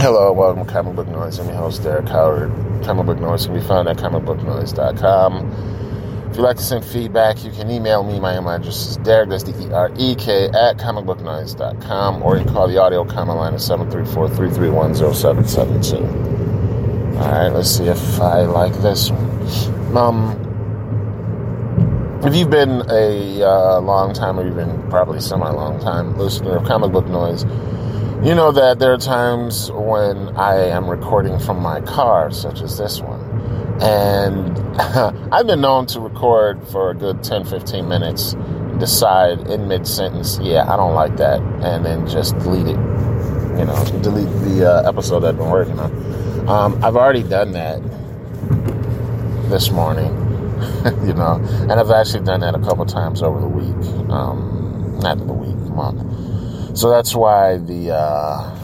Hello, welcome to Comic Book Noise. I'm your host, Derek Howard. Comic Book Noise can be found at comicbooknoise.com. If you'd like to send feedback, you can email me. My email address is Derek, that's D-E-R-E-K, at comicbooknoise.com, or you can call the audio comment line at 734-331-0772. All right, let's see if I like this one. Um, if you've been a uh, long time, or even probably semi-long time listener of Comic Book Noise, you know that there are times when I am recording from my car, such as this one. And I've been known to record for a good 10, 15 minutes, decide in mid sentence, yeah, I don't like that, and then just delete it. You know, delete the uh, episode I've been working on. Um, I've already done that this morning, you know, and I've actually done that a couple times over the week. Um, not the week, month. So that's why the uh,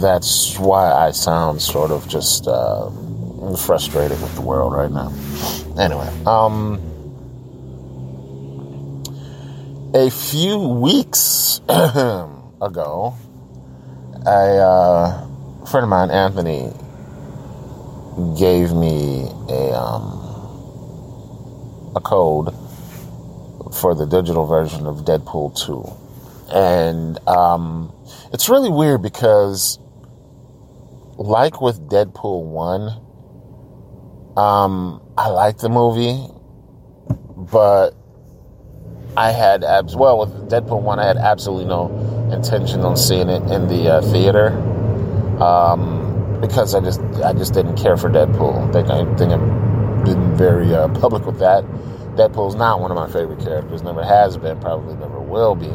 that's why I sound sort of just uh, frustrated with the world right now. Anyway, um, a few weeks ago, a uh, friend of mine, Anthony, gave me a um, a code for the digital version of Deadpool 2. And um, it's really weird because, like with Deadpool 1, um, I liked the movie, but I had abs well with Deadpool 1, I had absolutely no intention on seeing it in the uh, theater. Um, because I just I just didn't care for Deadpool. I think I think I've been very uh, public with that. Deadpool's not one of my favorite characters. Never has been. Probably never will be.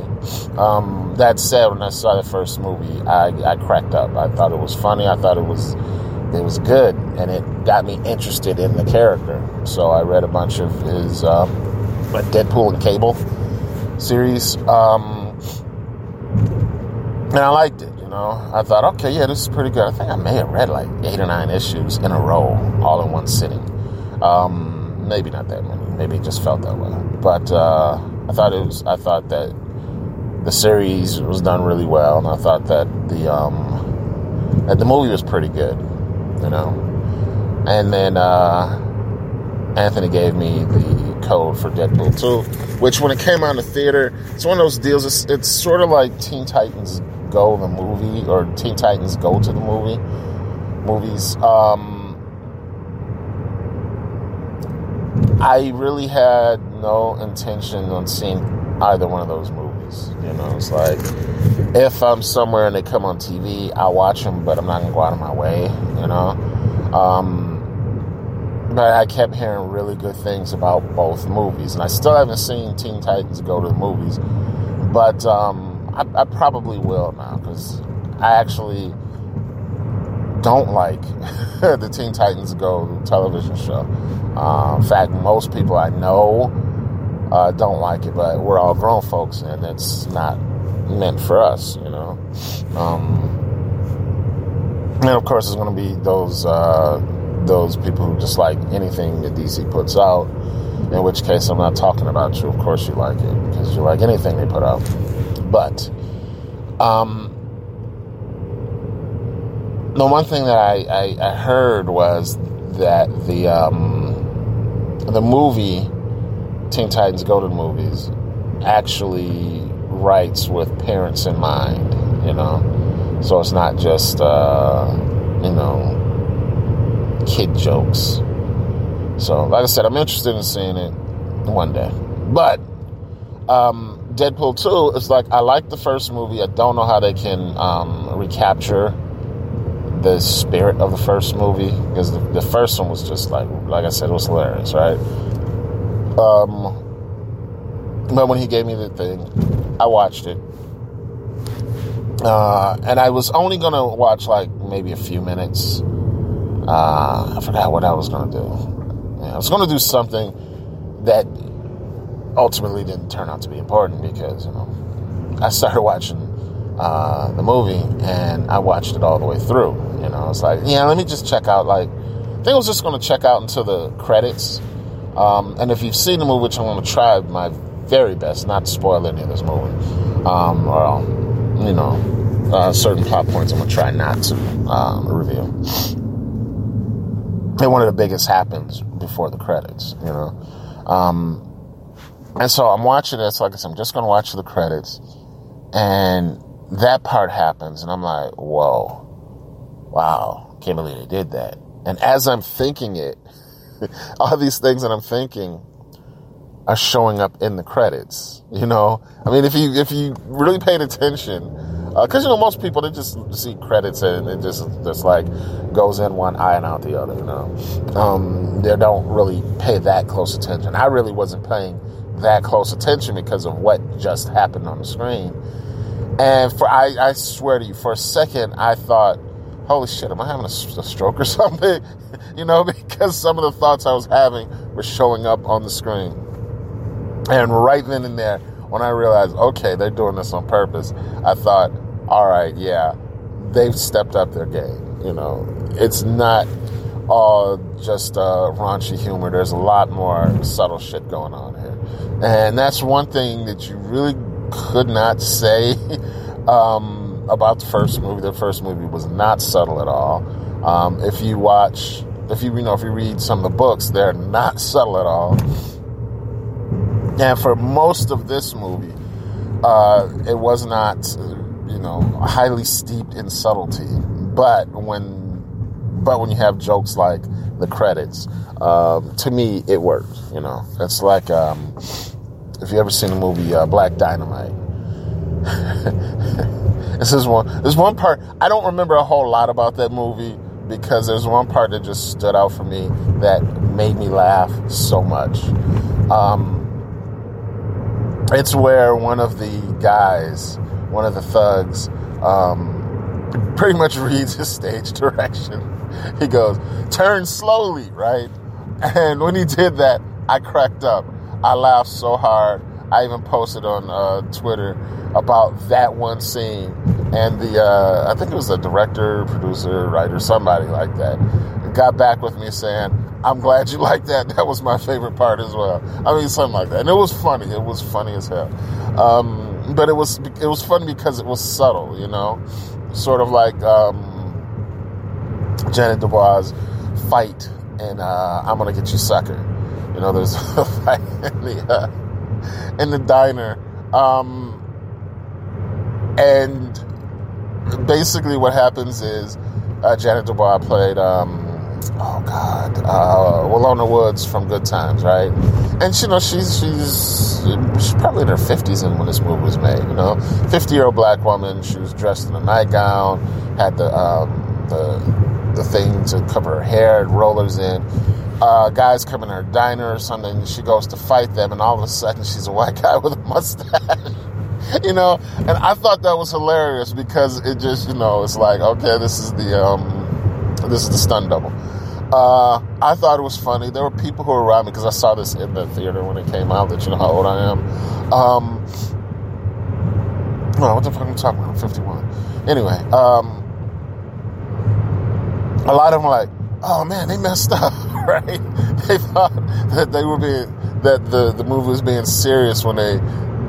Um, that said, when I saw the first movie, I, I cracked up. I thought it was funny. I thought it was it was good, and it got me interested in the character. So I read a bunch of his um, Deadpool and Cable series, um, and I liked it. You know, I thought, okay, yeah, this is pretty good. I think I may have read like eight or nine issues in a row, all in one sitting. Um, maybe not that many maybe it just felt that way. But uh, I thought it was. I thought that the series was done really well, and I thought that the um, that the movie was pretty good. You know, and then uh, Anthony gave me the code for Deadpool 2, which when it came out in the theater, it's one of those deals. It's, it's sort of like Teen Titans Go the movie or Teen Titans Go to the movie movies. Um, I really had no intention on seeing either one of those movies. You know, it's like if I'm somewhere and they come on TV, I'll watch them, but I'm not gonna go out of my way. You know, um, but I kept hearing really good things about both movies, and I still haven't seen Teen Titans go to the movies, but um, I, I probably will now because I actually don't like the Teen Titans Go television show. Uh, in fact, most people I know uh, don't like it, but we're all grown folks, and it's not meant for us, you know. Um, and of course, there's going to be those uh, those people who just like anything that DC puts out. In which case, I'm not talking about you. Of course, you like it because you like anything they put out. But um, the one thing that I, I, I heard was that the um, the movie Teen Titans Go to the Movies actually writes with parents in mind, you know. So it's not just uh, you know kid jokes. So like I said, I'm interested in seeing it one day. But um, Deadpool 2 is like I like the first movie. I don't know how they can um, recapture the spirit of the first movie because the, the, first one was just like like I said it was hilarious right um but when he gave me the thing I watched it Uh, and I was only to watch like maybe a few minutes. Uh, I forgot what I was to do. Yeah, I was to do something that ultimately didn't turn out to be important because, you know, I started watching uh, the movie and I watched it all the way through. You know, it's like, yeah, let me just check out. Like, I think I was just going to check out until the credits. Um, and if you've seen the movie, which I'm going to try my very best not to spoil any of this movie, um, or you know, uh, certain plot points I'm going to try not to um, reveal. And one of the biggest happens before the credits, you know. Um, and so I'm watching this, like I said, I'm just going to watch the credits. And that part happens, and I'm like, whoa, wow, can't believe they did that. And as I'm thinking it, all these things that I'm thinking are showing up in the credits. You know, I mean, if you if you really paid attention, because uh, you know most people they just see credits and it just just like goes in one eye and out the other. You know, um, they don't really pay that close attention. I really wasn't paying that close attention because of what just happened on the screen. And for I, I swear to you, for a second, I thought, "Holy shit, am I having a, a stroke or something?" you know, because some of the thoughts I was having were showing up on the screen. And right then and there, when I realized, okay, they're doing this on purpose, I thought, all right, yeah, they've stepped up their game. You know, it's not all just uh, raunchy humor. There's a lot more subtle shit going on here. And that's one thing that you really could not say um, about the first movie. The first movie was not subtle at all. Um, if you watch, if you you know, if you read some of the books, they're not subtle at all. And for most of this movie, uh, it was not, you know, highly steeped in subtlety. But when, but when you have jokes like the credits, um, to me, it worked. You know, it's like um, if you ever seen the movie uh, Black Dynamite. this is one. There's one part I don't remember a whole lot about that movie because there's one part that just stood out for me that made me laugh so much. Um, it's where one of the guys, one of the thugs, um, pretty much reads his stage direction. He goes, "Turn slowly," right? And when he did that, I cracked up. I laughed so hard. I even posted on uh, Twitter about that one scene, and the uh, I think it was the director, producer, writer, somebody like that, got back with me saying, I'm glad you like that. That was my favorite part as well. I mean, something like that. And it was funny. It was funny as hell. Um, but it was it was funny because it was subtle, you know, sort of like um, Ja'Net DuBois' fight and uh, "I'm Gonna Get You, Sucker." You know, there's a fight in the uh, in the diner, um, and basically what happens is uh, Ja'Net DuBois played. Um, oh God, uh, Willona Woods from Good Times, right? And you know, she's she's she's probably in her fifties when this movie was made. You know, fifty year old black woman. She was dressed in a nightgown, had the um, the the thing to cover her hair, rollers in. Uh, guys come in her diner or something. She goes to fight them, and all of a sudden, she's a white guy with a mustache. you know, and I thought that was hilarious because it just, you know, it's like, okay, this is the um, this is the stun double. Uh, I thought it was funny. There were people who were around me because I saw this in the theater when it came out. That you know how old I am. Um, what the fuck am I talking about? I'm 51. Anyway, um, a lot of them like, "Oh man, they messed up." right? They thought that they were being that the the movie was being serious when they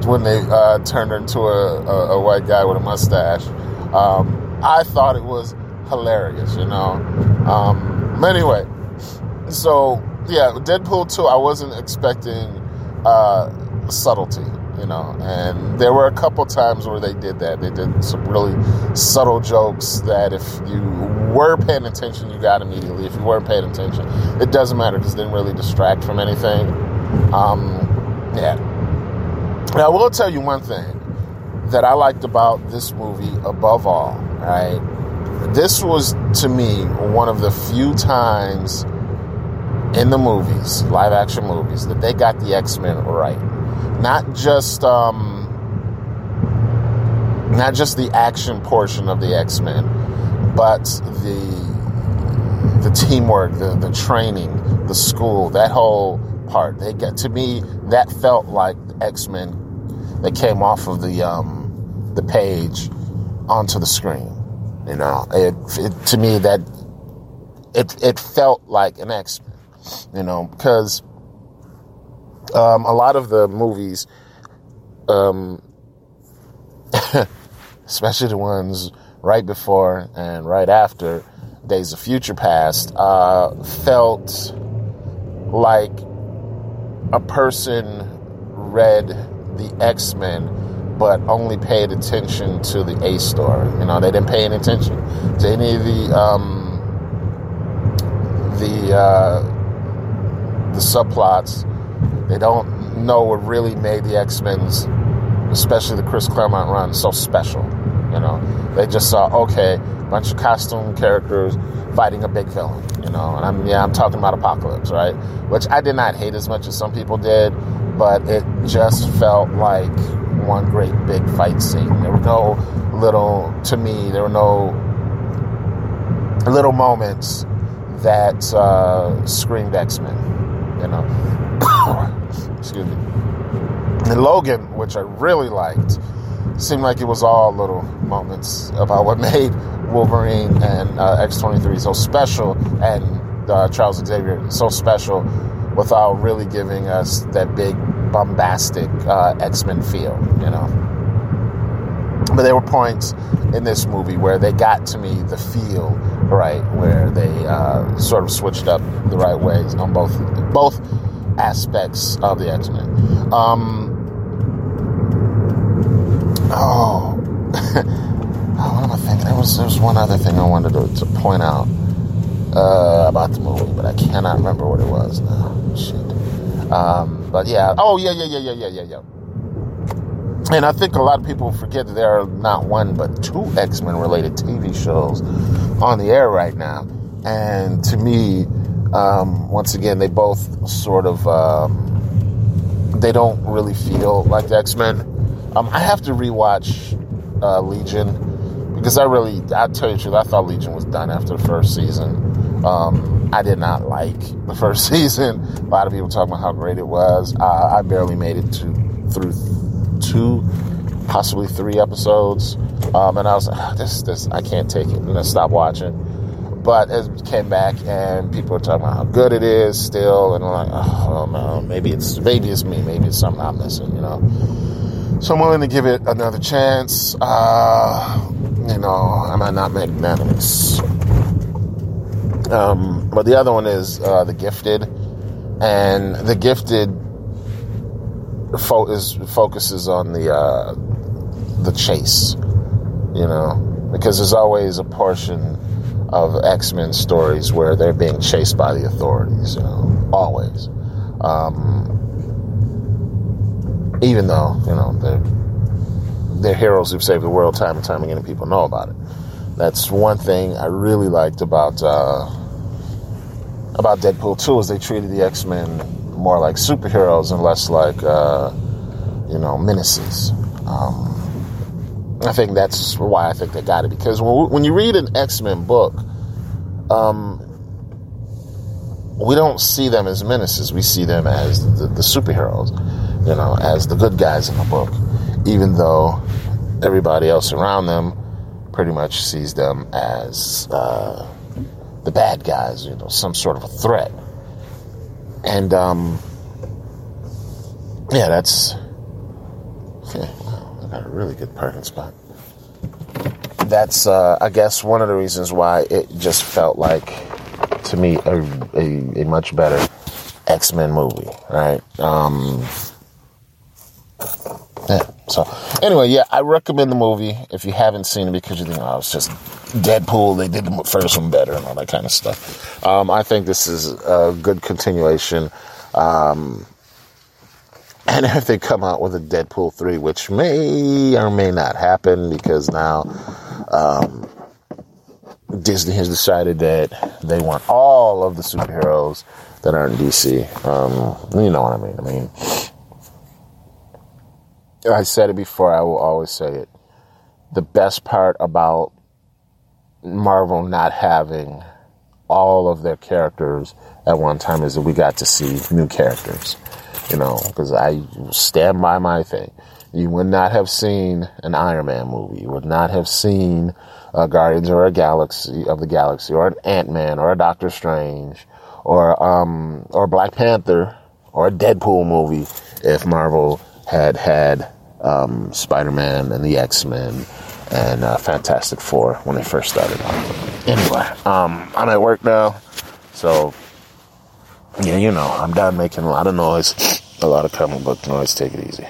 when they uh, turned into a, a, a, white guy with a mustache. Um, I thought it was hilarious, you know. Um, but anyway, so yeah, Deadpool 2, I wasn't expecting uh, subtlety, you know, and there were a couple times where they did that. They did some really subtle jokes that if you were paying attention, you got immediately. If you weren't paying attention, it doesn't matter because it didn't really distract from anything. Um, yeah. Now, I will tell you one thing that I liked about this movie above all, right? this was to me one of the few times in the movies, live action movies, that they got the X Men right. Not just um, not just the action portion of the X Men, but the the teamwork, the the training, the school, that whole part. They get to me that felt like X Men that came off of the um, the page onto the screen. You know, it, it to me that it it felt like an X Men. You know, because um, a lot of the movies, um, especially the ones right before and right after Days of Future Past, uh, felt like a person read the X Men but only paid attention to the A story. You know, they didn't pay any attention to any of the um, the uh, the subplots. They don't know what really made the X Men's, especially the Chris Claremont run, so special. You know, they just saw okay, bunch of costume characters fighting a big villain. You know, and I'm yeah, I'm talking about Apocalypse, right? Which I did not hate as much as some people did, but it just felt like one great big fight scene. There were no little, to me, there were no little moments that uh, screamed X Men. You know, excuse me. And Logan, which I really liked, seemed like it was all little moments about what made Wolverine and uh, X twenty three so special, and uh, Charles Xavier so special, without really giving us that big bombastic uh, X Men feel. You know. But there were points in this movie where they got to me the feel right, where they uh, sort of switched up the right ways on both both aspects of the X Men. Um, oh, what am I thinking? There was there was one other thing I wanted to, to point out uh, about the movie, but I cannot remember what it was now. Shit. Um, but yeah. Oh yeah, yeah, yeah, yeah, yeah, yeah, yeah. And I think a lot of people forget that there are not one but two X Men related TV shows on the air right now. And to me, um, once again, they both sort of um, they don't really feel like the X Men. Um, I have to rewatch uh, Legion because I really, I tell you the truth, I thought Legion was done after the first season. Um, I did not like the first season. A lot of people talk about how great it was. Uh, I barely made it to through two, possibly three episodes, um, and I was like, oh, "This, this, I can't take it," and I stopped watching. But it came back, and people were talking about how good it is still, and I'm like, "Oh man, maybe it's maybe it's me, maybe it's something I'm missing," you know. So I'm willing to give it another chance. Uh, you know, I might not magnanimous. Um, but the other one is uh, The Gifted. And The Gifted fo- is, focuses on the uh, the chase, you know, because there's always a portion of X Men stories where they're being chased by the authorities, you know, always. Um, even though you know they're they're heroes who've saved the world time and time again, and people know about it. That's one thing I really liked about uh, about Deadpool 2 is they treated the X Men more like superheroes and less like uh, you know menaces. Um, I think that's why I think they got it because when, when you read an X Men book, um, we don't see them as menaces. We see them as the, the superheroes, you know, as the good guys in the book, even though everybody else around them pretty much sees them as uh, the bad guys, you know, some sort of a threat. And um, yeah, that's a really good parking spot. That's uh, I guess one of the reasons why it just felt like to me a, a, a much better X Men movie, right? Um, yeah. So anyway, yeah, I recommend the movie if you haven't seen it because you think, oh, it's just Deadpool. They did the first one better and all that kind of stuff. Um, I think this is a good continuation. Um, and if they come out with a Deadpool 3, which may or may not happen because now um, Disney has decided that they want all of the superheroes that are in DC. Um, you know what I mean? I mean, I said it before, I will always say it. the best part about Marvel not having all of their characters at one time is that we got to see new characters. You know, because I stand by my thing. You would not have seen an Iron Man movie. You would not have seen a Guardians or a Galaxy of the Galaxy or an Ant Man or a Doctor Strange or um or Black Panther or a Deadpool movie if Marvel had had um, Spider Man and the X Men and uh, Fantastic Four when they first started. Anyway, um, I'm at work now, so yeah, you know, I'm done making a lot of noise, a lot of comic book noise. Take it easy.